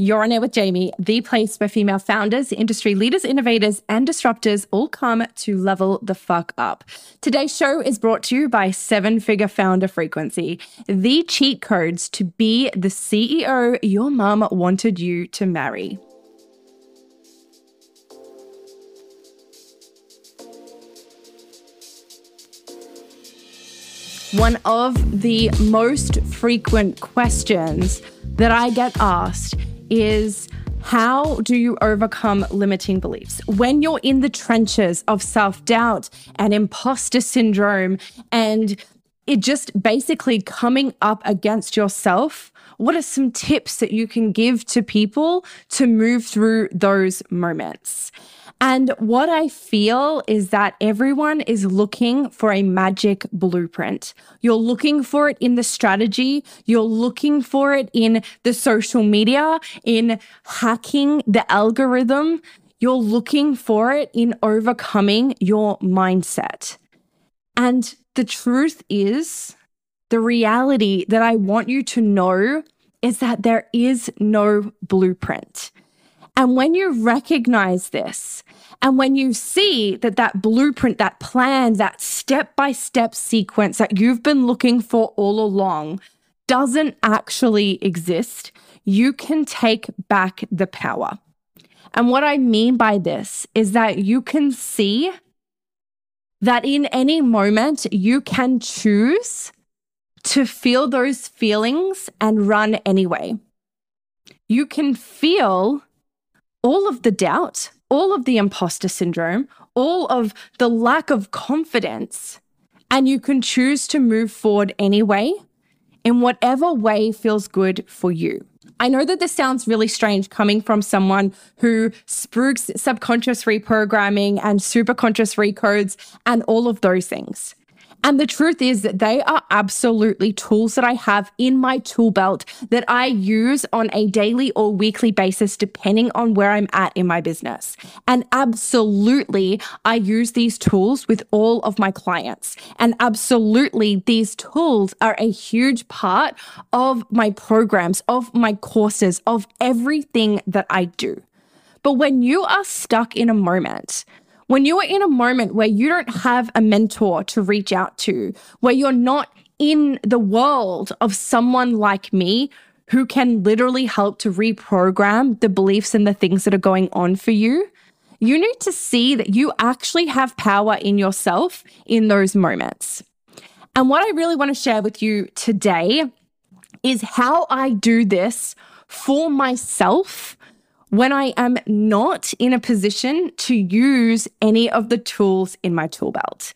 You're on air with Jamie, the place where female founders, industry leaders, innovators, and disruptors all come to level the fuck up. Today's show is brought to you by Seven Figure Founder Frequency, the cheat codes to be the CEO your mum wanted you to marry. One of the most frequent questions that I get asked is how do you overcome limiting beliefs? When you're in the trenches of self doubt and imposter syndrome and it just basically coming up against yourself, what are some tips that you can give to people to move through those moments? And what I feel is that everyone is looking for a magic blueprint. You're looking for it in the strategy. You're looking for it in the social media, in hacking the algorithm. You're looking for it in overcoming your mindset. And the truth is, the reality that I want you to know is that there is no blueprint. And when you recognize this, and when you see that that blueprint, that plan, that step by step sequence that you've been looking for all along doesn't actually exist, you can take back the power. And what I mean by this is that you can see that in any moment you can choose to feel those feelings and run anyway. You can feel all of the doubt, all of the imposter syndrome, all of the lack of confidence, and you can choose to move forward anyway in whatever way feels good for you. I know that this sounds really strange coming from someone who spooks subconscious reprogramming and superconscious recodes and all of those things. And the truth is that they are absolutely tools that I have in my tool belt that I use on a daily or weekly basis, depending on where I'm at in my business. And absolutely, I use these tools with all of my clients. And absolutely, these tools are a huge part of my programs, of my courses, of everything that I do. But when you are stuck in a moment when you are in a moment where you don't have a mentor to reach out to, where you're not in the world of someone like me who can literally help to reprogram the beliefs and the things that are going on for you, you need to see that you actually have power in yourself in those moments. And what I really want to share with you today is how I do this for myself when I am not in a position to use any of the tools in my tool belt.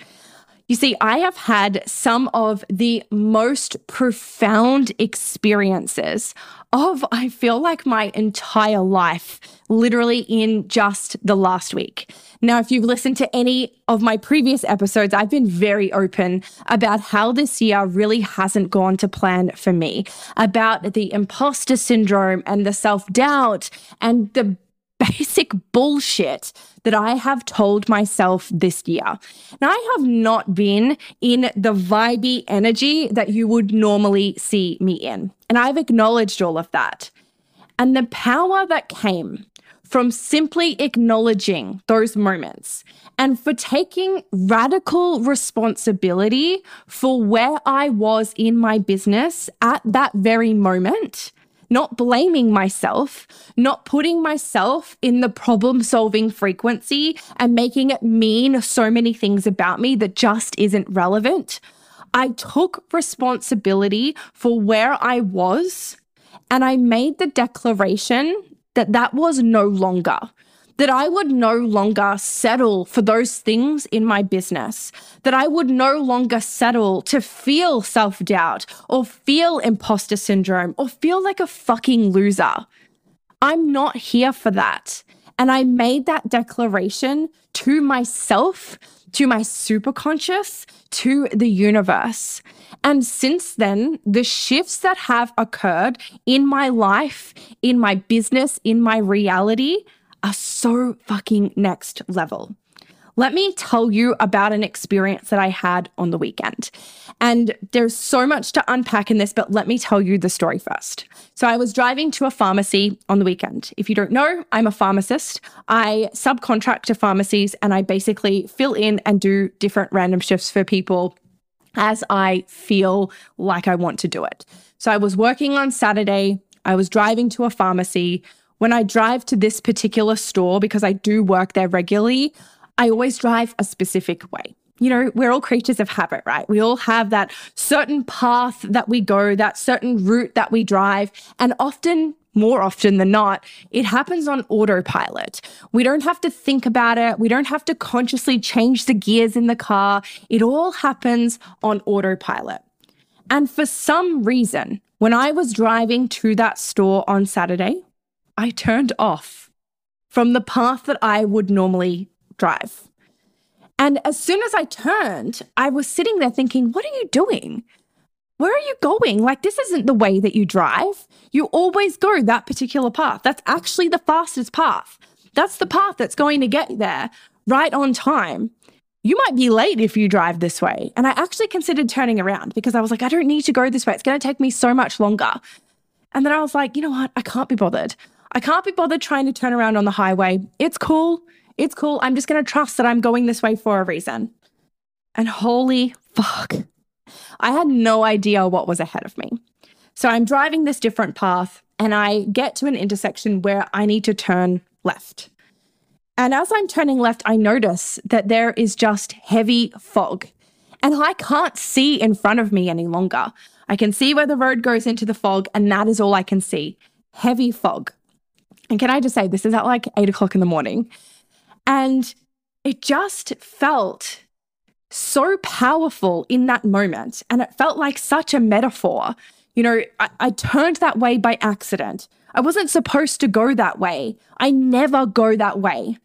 You see, I have had some of the most profound experiences of, I feel like, my entire life, literally in just the last week. Now, if you've listened to any of my previous episodes, I've been very open about how this year really hasn't gone to plan for me, about the imposter syndrome and the self doubt and the basic bullshit that I have told myself this year. Now, I have not been in the vibey energy that you would normally see me in. And I've acknowledged all of that. And the power that came from simply acknowledging those moments and for taking radical responsibility for where I was in my business at that very moment not blaming myself, not putting myself in the problem solving frequency and making it mean so many things about me that just isn't relevant. I took responsibility for where I was and I made the declaration that that was no longer that I would no longer settle for those things in my business, that I would no longer settle to feel self doubt or feel imposter syndrome or feel like a fucking loser. I'm not here for that. And I made that declaration to myself, to my superconscious, to the universe. And since then, the shifts that have occurred in my life, in my business, in my reality are so fucking next level. Let me tell you about an experience that I had on the weekend. And there's so much to unpack in this, but let me tell you the story first. So, I was driving to a pharmacy on the weekend. If you don't know, I'm a pharmacist. I subcontract to pharmacies and I basically fill in and do different random shifts for people as I feel like I want to do it. So, I was working on Saturday. I was driving to a pharmacy. When I drive to this particular store, because I do work there regularly, I always drive a specific way. You know, we're all creatures of habit, right? We all have that certain path that we go, that certain route that we drive. And often, more often than not, it happens on autopilot. We don't have to think about it. We don't have to consciously change the gears in the car. It all happens on autopilot. And for some reason, when I was driving to that store on Saturday, I turned off from the path that I would normally drive. And as soon as I turned, I was sitting there thinking, what are you doing? Where are you going? Like, this isn't the way that you drive. You always go that particular path. That's actually the fastest path. That's the path that's going to get there right on time. You might be late if you drive this way. And I actually considered turning around because I was like, I don't need to go this way. It's going to take me so much longer. And then I was like, you know what? I can't be bothered. I can't be bothered trying to turn around on the highway. It's cool. It's cool. I'm just going to trust that I'm going this way for a reason. And holy fuck, I had no idea what was ahead of me. So I'm driving this different path and I get to an intersection where I need to turn left. And as I'm turning left, I notice that there is just heavy fog. And I can't see in front of me any longer. I can see where the road goes into the fog, and that is all I can see heavy fog. And can I just say, this is at like eight o'clock in the morning. And it just felt so powerful in that moment. And it felt like such a metaphor. You know, I, I, turned that way by accident. I wasn't supposed to go that way. I never go that way.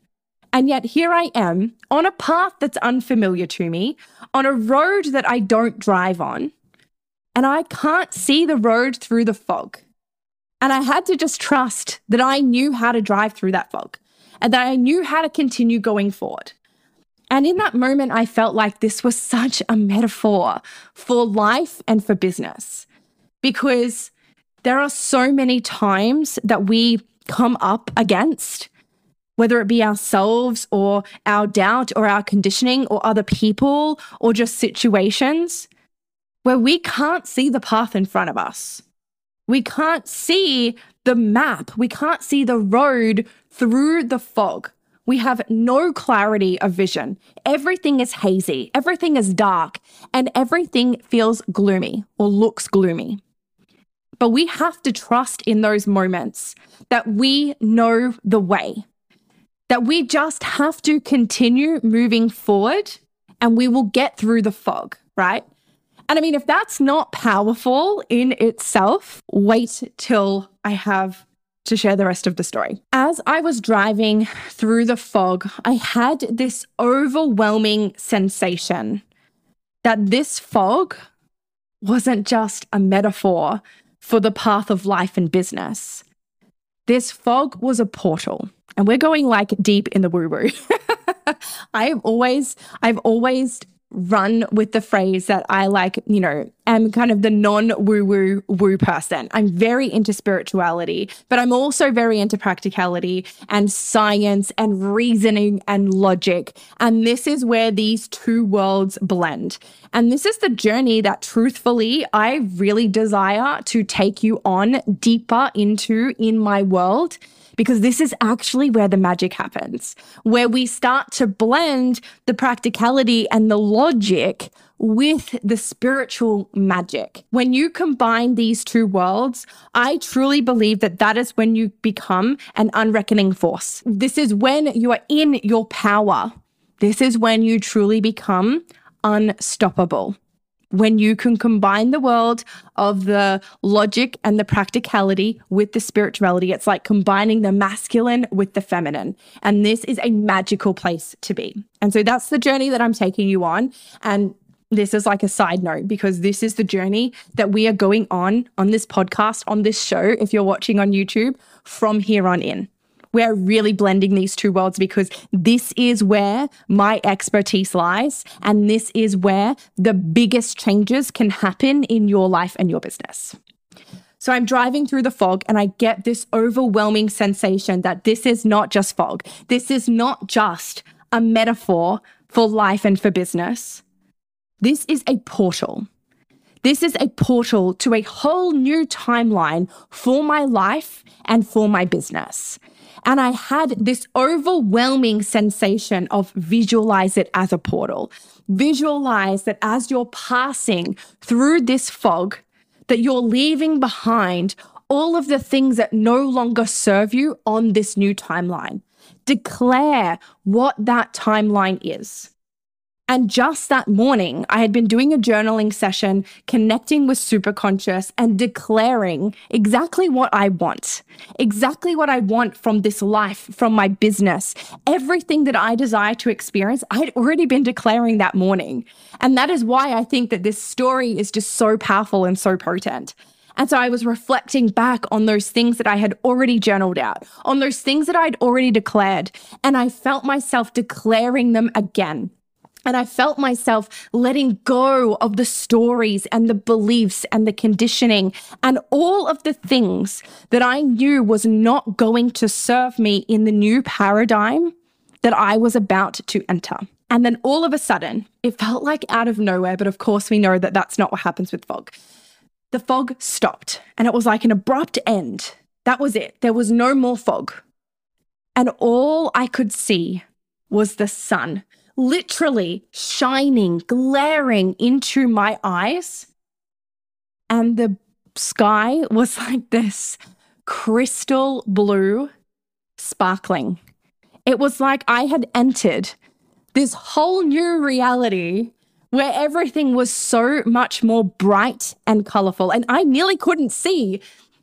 And yet here I am on a path that's unfamiliar to me, on a road that I don't drive on, and I can't see the road through the fog. And I had to just trust that I knew how to drive through that fog and that I knew how to continue going forward. And in that moment, I felt like this was such a metaphor for life and for business because there are so many times that we come up against, whether it be ourselves or our doubt or our conditioning or other people or just situations where we can't see the path in front of us. We can't see the map. We can't see the road through the fog. We have no clarity of vision. Everything is hazy, everything is dark, and everything feels gloomy or looks gloomy. But we have to trust in those moments that we know the way, that we just have to continue moving forward and we will get through the fog, right? And I mean, if that's not powerful in itself, wait till I have to share the rest of the story. As I was driving through the fog, I had this overwhelming sensation that this fog wasn't just a metaphor for the path of life and business. This fog was a portal. And we're going like deep in the woo woo. I've always, I've always run with the phrase that I like, you know, am kind of the non woo woo woo person. I'm very into spirituality, but I'm also very into practicality and science and reasoning and logic. And this is where these two worlds blend. And this is the journey that truthfully I really desire to take you on deeper into in my world because this is actually where the magic happens, where we start to blend the practicality and the logic with the spiritual magic. When you combine these two worlds, I truly believe that that is when you become an unreckoning force. This is when you are in your power. This is when you truly become unstoppable when you can combine the world of the logic and the practicality with the spirituality. It's like combining the masculine with the feminine. And this is a magical place to be. And so that's the journey that I'm taking you on. And this is like a side note because this is the journey that we are going on on this podcast, on this show, if you're watching on YouTube, from here on in. We're really blending these two worlds because this is where my expertise lies. And this is where the biggest changes can happen in your life and your business. So I'm driving through the fog and I get this overwhelming sensation that this is not just fog. This is not just a metaphor for life and for business. This is a portal. This is a portal to a whole new timeline for my life and for my business. And I had this overwhelming sensation of visualize it as a portal. Visualize that as you're passing through this fog, that you're leaving behind all of the things that no longer serve you on this new timeline. Declare what that timeline is. And just that morning, I had been doing a journaling session, connecting with superconscious and declaring exactly what I want, exactly what I want from this life, from my business, everything that I desire to experience. I had already been declaring that morning. And that is why I think that this story is just so powerful and so potent. And so I was reflecting back on those things that I had already journaled out, on those things that I'd already declared. And I felt myself declaring them again and I felt myself letting go of the stories and the beliefs and the conditioning and all of the things that I knew was not going to serve me in the new paradigm that I was about to enter. And then all of a sudden, it felt like out of nowhere, but of course, we know that that's not what happens with fog. The fog stopped and it was like an abrupt end. That was it. There was no more fog. And all I could see was the sun literally shining, glaring into my eyes. And the sky was like this crystal blue, sparkling. It was like I had entered this whole new reality where everything was so much more bright and colorful. And I nearly couldn't see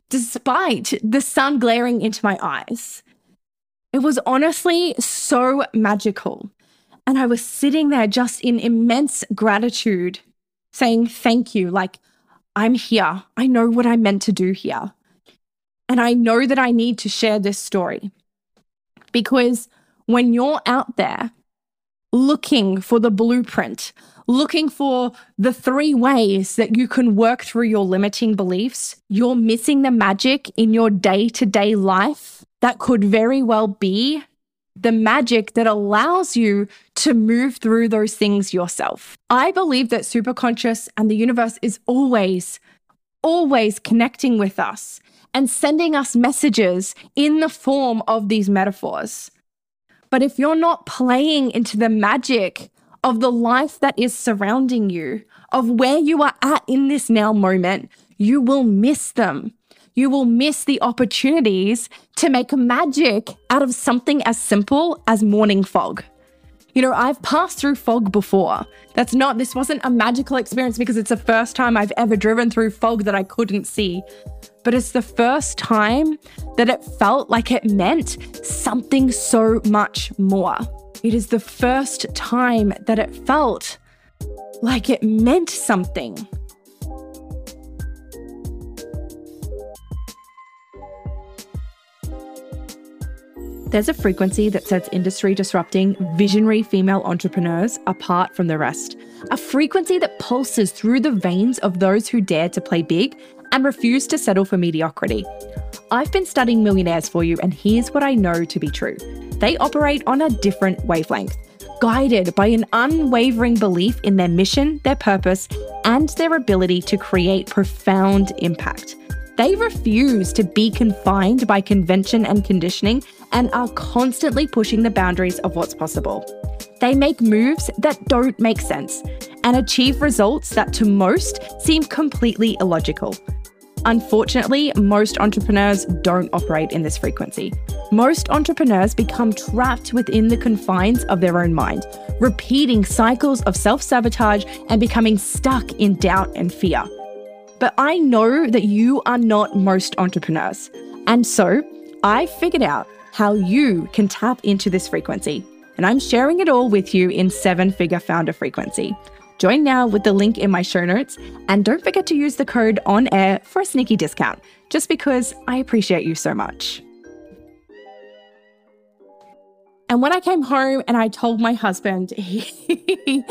despite the sun glaring into my eyes. It was honestly so magical. And I was sitting there just in immense gratitude, saying, Thank you. Like, I'm here. I know what I'm meant to do here. And I know that I need to share this story because when you're out there looking for the blueprint, looking for the three ways that you can work through your limiting beliefs, you're missing the magic in your day to day life that could very well be the magic that allows you to move through those things yourself. I believe that superconscious and the universe is always, always connecting with us and sending us messages in the form of these metaphors. But if you're not playing into the magic of the life that is surrounding you, of where you are at in this now moment, you will miss them you will miss the opportunities to make magic out of something as simple as morning fog. You know, I've passed through fog before. That's not, this wasn't a magical experience because it's the first time I've ever driven through fog that I couldn't see. But it's the first time that it felt like it meant something so much more. It is the first time that it felt like it meant something. There's a frequency that sets industry disrupting, visionary female entrepreneurs apart from the rest. A frequency that pulses through the veins of those who dare to play big and refuse to settle for mediocrity. I've been studying millionaires for you, and here's what I know to be true they operate on a different wavelength, guided by an unwavering belief in their mission, their purpose, and their ability to create profound impact. They refuse to be confined by convention and conditioning and are constantly pushing the boundaries of what's possible. They make moves that don't make sense and achieve results that to most seem completely illogical. Unfortunately, most entrepreneurs don't operate in this frequency. Most entrepreneurs become trapped within the confines of their own mind, repeating cycles of self sabotage and becoming stuck in doubt and fear. But I know that you are not most entrepreneurs. And so I figured out how you can tap into this frequency. And I'm sharing it all with you in Seven Figure Founder Frequency. Join now with the link in my show notes. And don't forget to use the code on air for a sneaky discount, just because I appreciate you so much. And when I came home and I told my husband, he,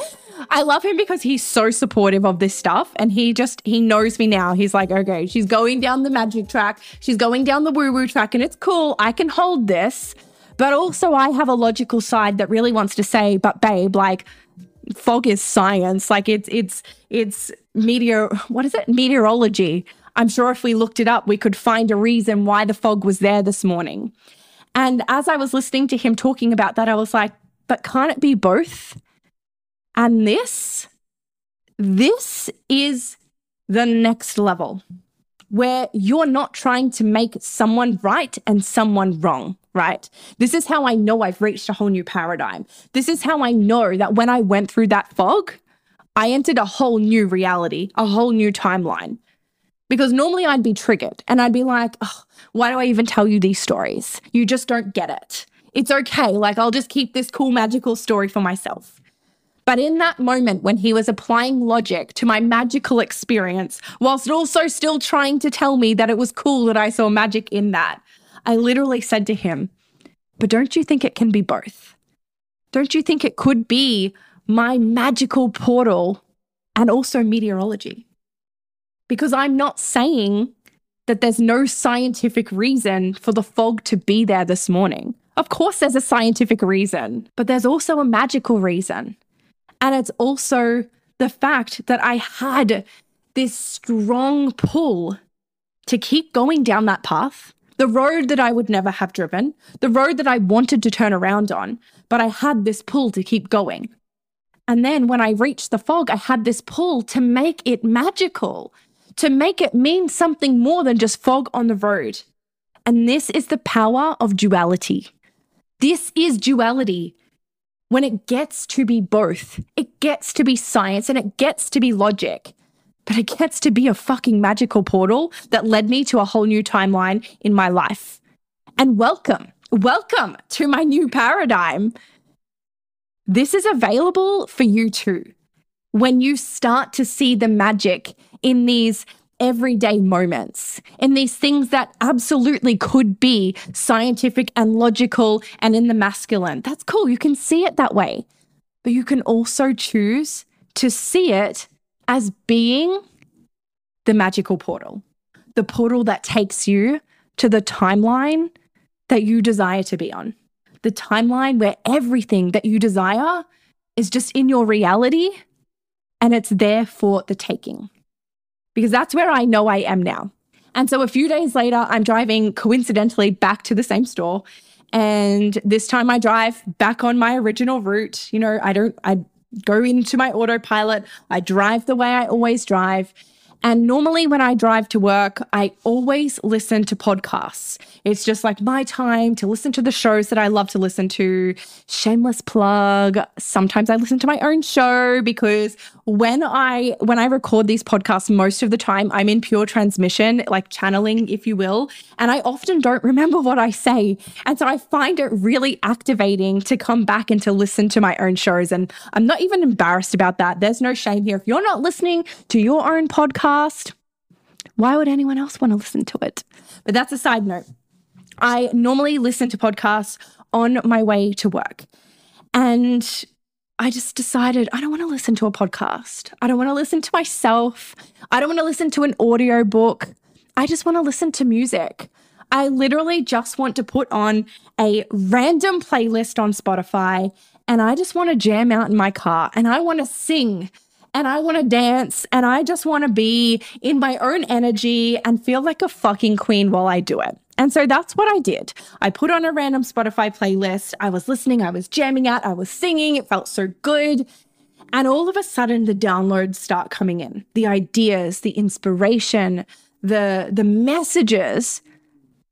I love him because he's so supportive of this stuff. And he just, he knows me now. He's like, okay, she's going down the magic track. She's going down the woo woo track and it's cool. I can hold this. But also, I have a logical side that really wants to say, but babe, like, fog is science. Like, it's, it's, it's meteor, what is it? Meteorology. I'm sure if we looked it up, we could find a reason why the fog was there this morning. And as I was listening to him talking about that, I was like, but can't it be both? And this, this is the next level where you're not trying to make someone right and someone wrong, right? This is how I know I've reached a whole new paradigm. This is how I know that when I went through that fog, I entered a whole new reality, a whole new timeline. Because normally I'd be triggered and I'd be like, oh, why do I even tell you these stories? You just don't get it. It's okay. Like, I'll just keep this cool, magical story for myself. But in that moment when he was applying logic to my magical experience, whilst also still trying to tell me that it was cool that I saw magic in that, I literally said to him, But don't you think it can be both? Don't you think it could be my magical portal and also meteorology? because I'm not saying that there's no scientific reason for the fog to be there this morning. Of course, there's a scientific reason, but there's also a magical reason. And it's also the fact that I had this strong pull to keep going down that path, the road that I would never have driven, the road that I wanted to turn around on, but I had this pull to keep going. And then when I reached the fog, I had this pull to make it magical, to make it mean something more than just fog on the road. And this is the power of duality. This is duality. When it gets to be both, it gets to be science and it gets to be logic, but it gets to be a fucking magical portal that led me to a whole new timeline in my life. And welcome, welcome to my new paradigm. This is available for you too. When you start to see the magic in these everyday moments, in these things that absolutely could be scientific and logical and in the masculine. That's cool. You can see it that way. But you can also choose to see it as being the magical portal, the portal that takes you to the timeline that you desire to be on, the timeline where everything that you desire is just in your reality and it's there for the taking because that's where I know I am now. And so a few days later, I'm driving coincidentally back to the same store. And this time I drive back on my original route. You know, I don't, I go into my autopilot, I drive the way I always drive. And normally, when I drive to work, I always listen to podcasts. It's just like my time to listen to the shows that I love to listen to. Shameless plug. Sometimes I listen to my own show because when I when I record these podcasts, most of the time I'm in pure transmission, like channeling, if you will, and I often don't remember what I say. And so I find it really activating to come back and to listen to my own shows. And I'm not even embarrassed about that. There's no shame here. If you're not listening to your own podcast, why would anyone else want to listen to it? But that's a side note. I normally listen to podcasts on my way to work. And I just decided I don't want to listen to a podcast. I don't want to listen to myself. I don't want to listen to an audio book. I just want to listen to music. I literally just want to put on a random playlist on Spotify and I just want to jam out in my car and I want to sing and I want to dance and I just want to be in my own energy and feel like a fucking queen while I do it. And so that's what I did. I put on a random Spotify playlist. I was listening, I was jamming out, I was singing. It felt so good. And all of a sudden, the downloads start coming in the ideas, the inspiration, the, the messages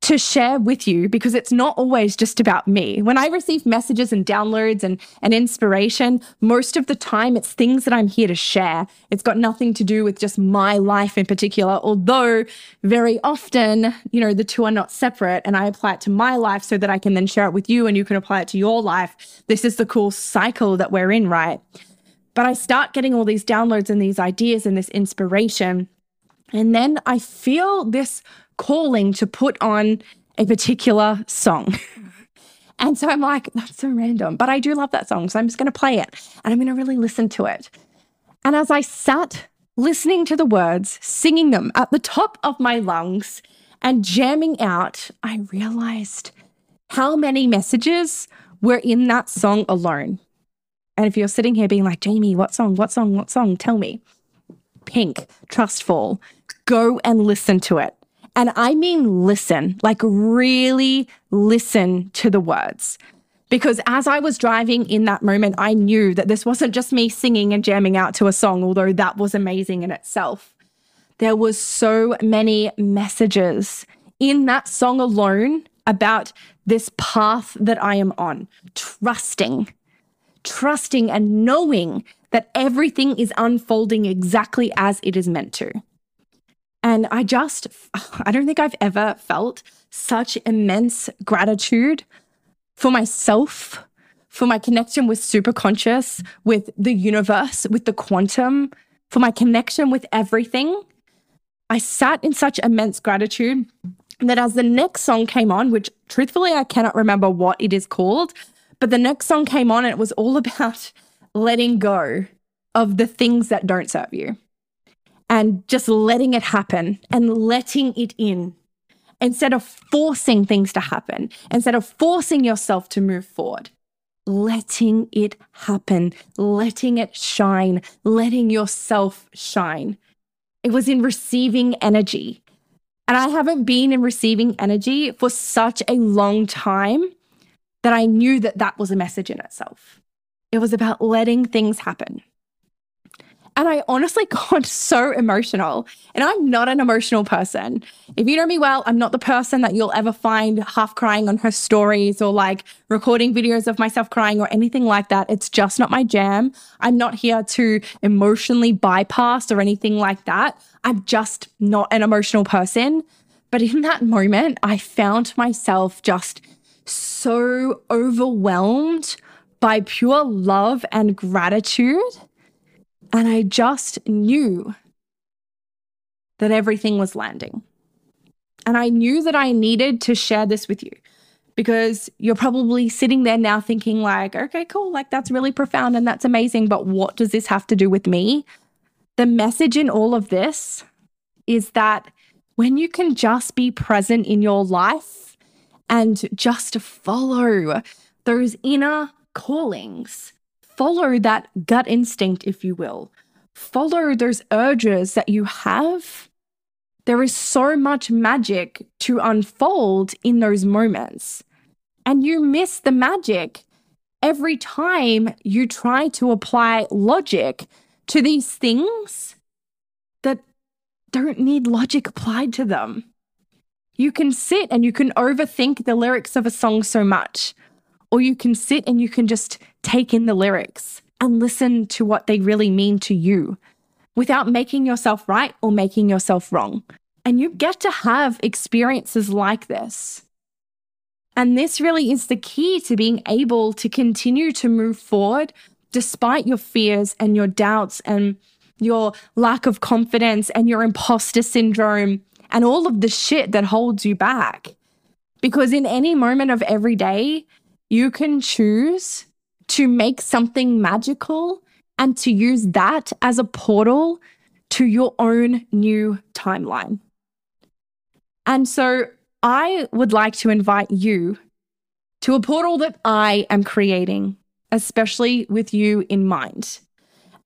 to share with you because it's not always just about me. When I receive messages and downloads and, and inspiration, most of the time it's things that I'm here to share. It's got nothing to do with just my life in particular, although very often, you know, the two are not separate and I apply it to my life so that I can then share it with you and you can apply it to your life. This is the cool cycle that we're in, right? But I start getting all these downloads and these ideas and this inspiration. And then I feel this calling to put on a particular song. And so I'm like, that's so random, but I do love that song. So I'm just going to play it and I'm going to really listen to it. And as I sat listening to the words, singing them at the top of my lungs, and jamming out, I realized how many messages were in that song alone. And if you're sitting here being like, Jamie, what song, what song, what song, tell me. Pink, Trustfall, go and listen to it. And I mean listen, like really listen to the words. Because as I was driving in that moment, I knew that this wasn't just me singing and jamming out to a song, although that was amazing in itself. There was so many messages in that song alone about this path that I am on, trusting, trusting and knowing that everything is unfolding exactly as it is meant to. And I just, I don't think I've ever felt such immense gratitude for myself, for my connection with superconscious, with the universe, with the quantum, for my connection with everything. I sat in such immense gratitude that as the next song came on, which truthfully I cannot remember what it is called, but the next song came on and it was all about letting go of the things that don't serve you and just letting it happen and letting it in instead of forcing things to happen, instead of forcing yourself to move forward, letting it happen, letting it shine, letting yourself shine. It was in receiving energy. And I haven't been in receiving energy for such a long time that I knew that that was a message in itself. It was about letting things happen. And I honestly got so emotional. And I'm not an emotional person. If you know me well, I'm not the person that you'll ever find half crying on her stories or like recording videos of myself crying or anything like that. It's just not my jam. I'm not here to emotionally bypass or anything like that. I'm just not an emotional person. But in that moment, I found myself just so overwhelmed by pure love and gratitude and I just knew that everything was landing. And I knew that I needed to share this with you because you're probably sitting there now thinking, like, okay, cool, like that's really profound and that's amazing. But what does this have to do with me? The message in all of this is that when you can just be present in your life and just follow those inner callings follow that gut instinct, if you will. Follow those urges that you have. There is so much magic to unfold in those moments. And you miss the magic every time you try to apply logic to these things that don't need logic applied to them. You can sit and you can overthink the lyrics of a song so much or you can sit and you can just take in the lyrics and listen to what they really mean to you without making yourself right or making yourself wrong. And you get to have experiences like this. And this really is the key to being able to continue to move forward despite your fears and your doubts and your lack of confidence and your imposter syndrome and all of the shit that holds you back. Because in any moment of every day, you can choose to make something magical and to use that as a portal to your own new timeline. And so I would like to invite you to a portal that I am creating, especially with you in mind.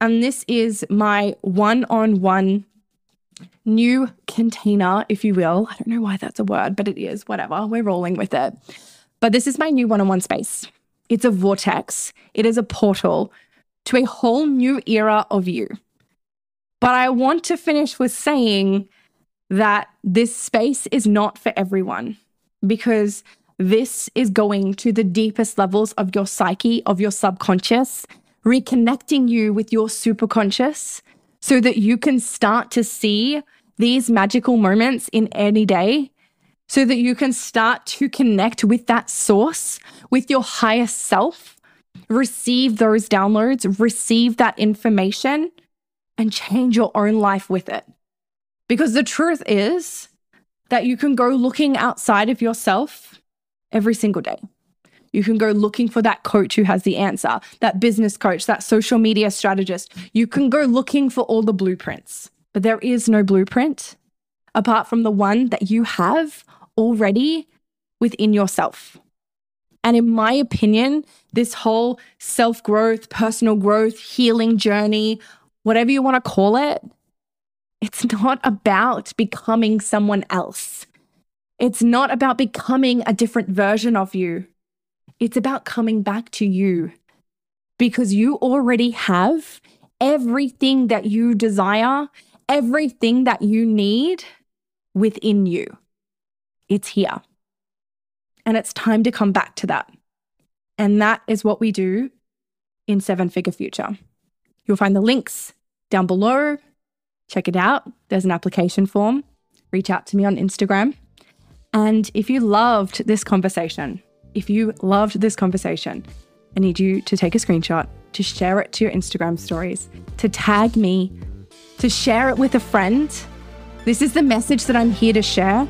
And this is my one on one new container, if you will. I don't know why that's a word, but it is, whatever. We're rolling with it. But this is my new one on one space. It's a vortex, it is a portal to a whole new era of you. But I want to finish with saying that this space is not for everyone because this is going to the deepest levels of your psyche, of your subconscious, reconnecting you with your superconscious so that you can start to see these magical moments in any day so that you can start to connect with that source, with your higher self, receive those downloads, receive that information, and change your own life with it. Because the truth is that you can go looking outside of yourself every single day. You can go looking for that coach who has the answer, that business coach, that social media strategist. You can go looking for all the blueprints, but there is no blueprint apart from the one that you have already within yourself. And in my opinion, this whole self growth, personal growth, healing journey, whatever you want to call it, it's not about becoming someone else. It's not about becoming a different version of you. It's about coming back to you because you already have everything that you desire, everything that you need within you. It's here. And it's time to come back to that. And that is what we do in Seven Figure Future. You'll find the links down below. Check it out. There's an application form. Reach out to me on Instagram. And if you loved this conversation, if you loved this conversation, I need you to take a screenshot, to share it to your Instagram stories, to tag me, to share it with a friend. This is the message that I'm here to share.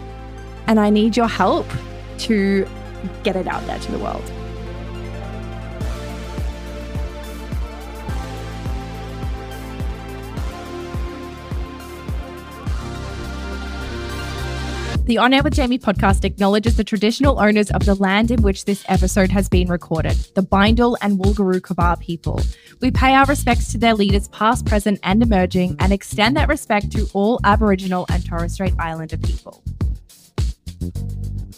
And I need your help to get it out there to the world. The On Air with Jamie podcast acknowledges the traditional owners of the land in which this episode has been recorded, the Bindal and Wulgurukaba people. We pay our respects to their leaders, past, present, and emerging, and extend that respect to all Aboriginal and Torres Strait Islander people. Thank you.